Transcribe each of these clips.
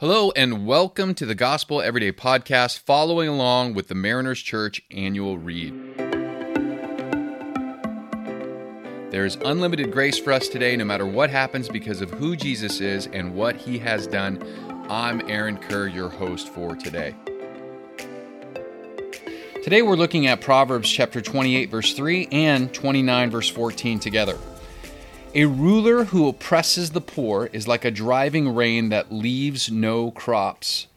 Hello, and welcome to the Gospel Everyday Podcast, following along with the Mariners Church annual read. There is unlimited grace for us today, no matter what happens, because of who Jesus is and what he has done. I'm Aaron Kerr, your host for today. Today we're looking at Proverbs chapter 28, verse 3 and 29, verse 14 together. A ruler who oppresses the poor is like a driving rain that leaves no crops.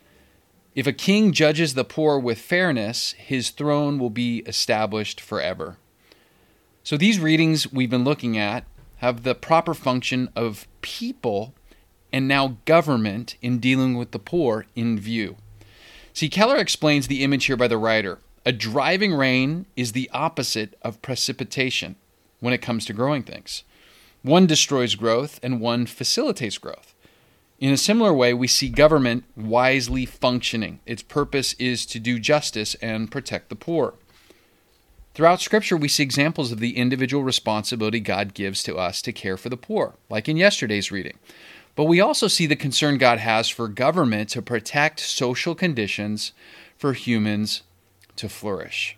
If a king judges the poor with fairness, his throne will be established forever. So, these readings we've been looking at have the proper function of people and now government in dealing with the poor in view. See, Keller explains the image here by the writer. A driving rain is the opposite of precipitation when it comes to growing things. One destroys growth and one facilitates growth. In a similar way, we see government wisely functioning. Its purpose is to do justice and protect the poor. Throughout Scripture, we see examples of the individual responsibility God gives to us to care for the poor, like in yesterday's reading. But we also see the concern God has for government to protect social conditions for humans to flourish.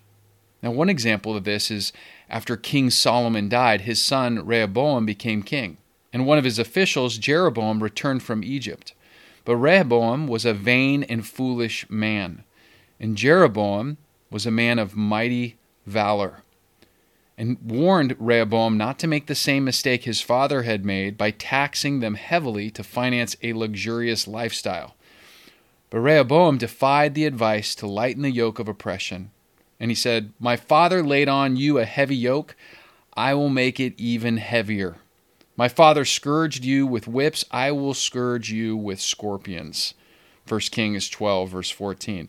Now, one example of this is after King Solomon died, his son Rehoboam became king, and one of his officials, Jeroboam, returned from Egypt. But Rehoboam was a vain and foolish man, and Jeroboam was a man of mighty valor, and warned Rehoboam not to make the same mistake his father had made by taxing them heavily to finance a luxurious lifestyle. But Rehoboam defied the advice to lighten the yoke of oppression and he said, My father laid on you a heavy yoke. I will make it even heavier. My father scourged you with whips. I will scourge you with scorpions. 1 Kings 12, verse 14.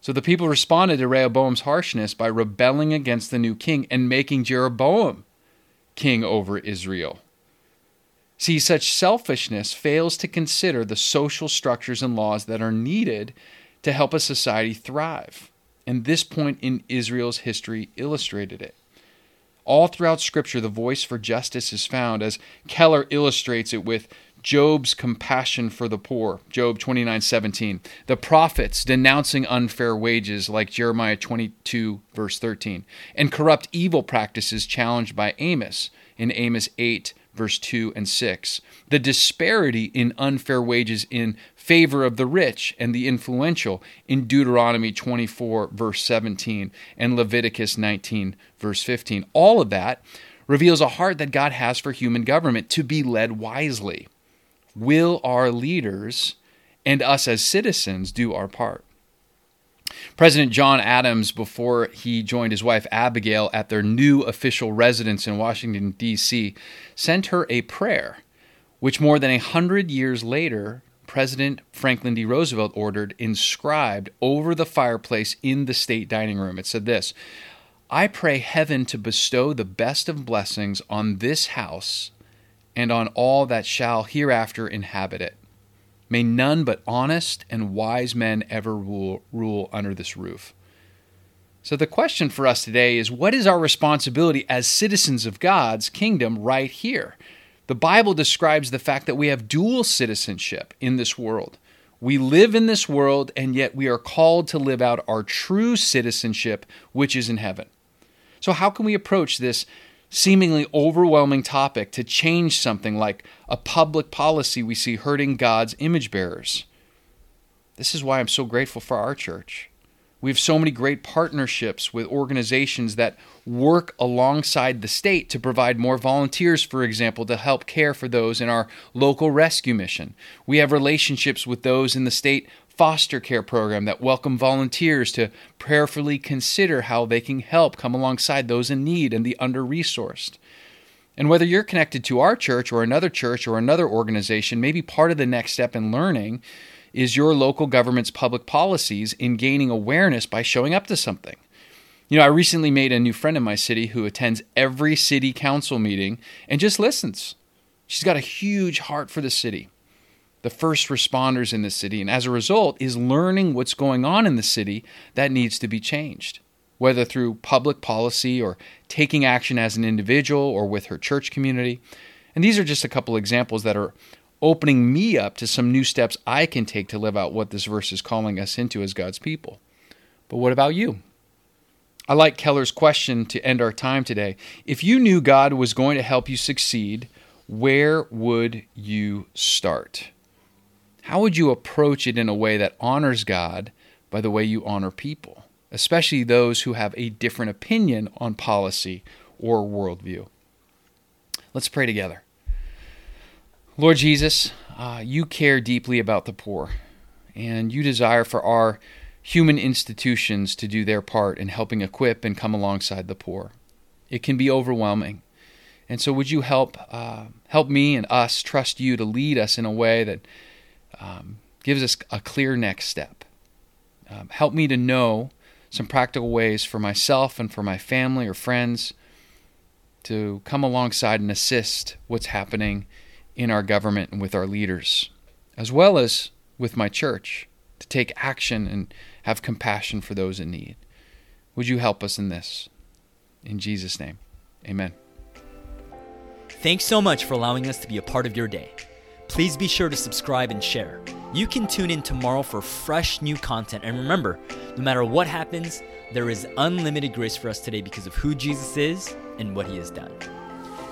So the people responded to Rehoboam's harshness by rebelling against the new king and making Jeroboam king over Israel. See, such selfishness fails to consider the social structures and laws that are needed to help a society thrive and this point in Israel's history illustrated it. All throughout Scripture, the voice for justice is found, as Keller illustrates it with Job's compassion for the poor, Job 29:17. The prophets denouncing unfair wages like Jeremiah 22 verse 13, and corrupt evil practices challenged by Amos in Amos 8 verse 2 and 6. The disparity in unfair wages in favor of the rich and the influential in Deuteronomy 24 verse 17 and Leviticus 19 verse 15. All of that reveals a heart that God has for human government to be led wisely. Will our leaders and us as citizens do our part? President John Adams, before he joined his wife Abigail at their new official residence in Washington, D.C., sent her a prayer, which more than a hundred years later, President Franklin D. Roosevelt ordered inscribed over the fireplace in the state dining room. It said this I pray heaven to bestow the best of blessings on this house and on all that shall hereafter inhabit it. May none but honest and wise men ever rule, rule under this roof. So, the question for us today is what is our responsibility as citizens of God's kingdom right here? The Bible describes the fact that we have dual citizenship in this world. We live in this world, and yet we are called to live out our true citizenship, which is in heaven. So, how can we approach this seemingly overwhelming topic to change something like a public policy we see hurting God's image bearers. This is why I'm so grateful for our church. We have so many great partnerships with organizations that work alongside the state to provide more volunteers, for example, to help care for those in our local rescue mission. We have relationships with those in the state foster care program that welcome volunteers to prayerfully consider how they can help come alongside those in need and the under resourced. And whether you're connected to our church or another church or another organization, maybe part of the next step in learning is your local government's public policies in gaining awareness by showing up to something. You know, I recently made a new friend in my city who attends every city council meeting and just listens. She's got a huge heart for the city the first responders in the city, and as a result, is learning what's going on in the city that needs to be changed, whether through public policy or taking action as an individual or with her church community. And these are just a couple examples that are opening me up to some new steps I can take to live out what this verse is calling us into as God's people. But what about you? I like Keller's question to end our time today. If you knew God was going to help you succeed, where would you start? How would you approach it in a way that honors God by the way you honor people, especially those who have a different opinion on policy or worldview? Let's pray together. Lord Jesus, uh, you care deeply about the poor, and you desire for our human institutions to do their part in helping equip and come alongside the poor. It can be overwhelming. And so, would you help uh, help me and us trust you to lead us in a way that um, gives us a clear next step? Um, help me to know some practical ways for myself and for my family or friends to come alongside and assist what's happening in our government and with our leaders, as well as with my church, to take action and have compassion for those in need. Would you help us in this? In Jesus' name, amen. Thanks so much for allowing us to be a part of your day. Please be sure to subscribe and share. You can tune in tomorrow for fresh new content. And remember, no matter what happens, there is unlimited grace for us today because of who Jesus is and what he has done.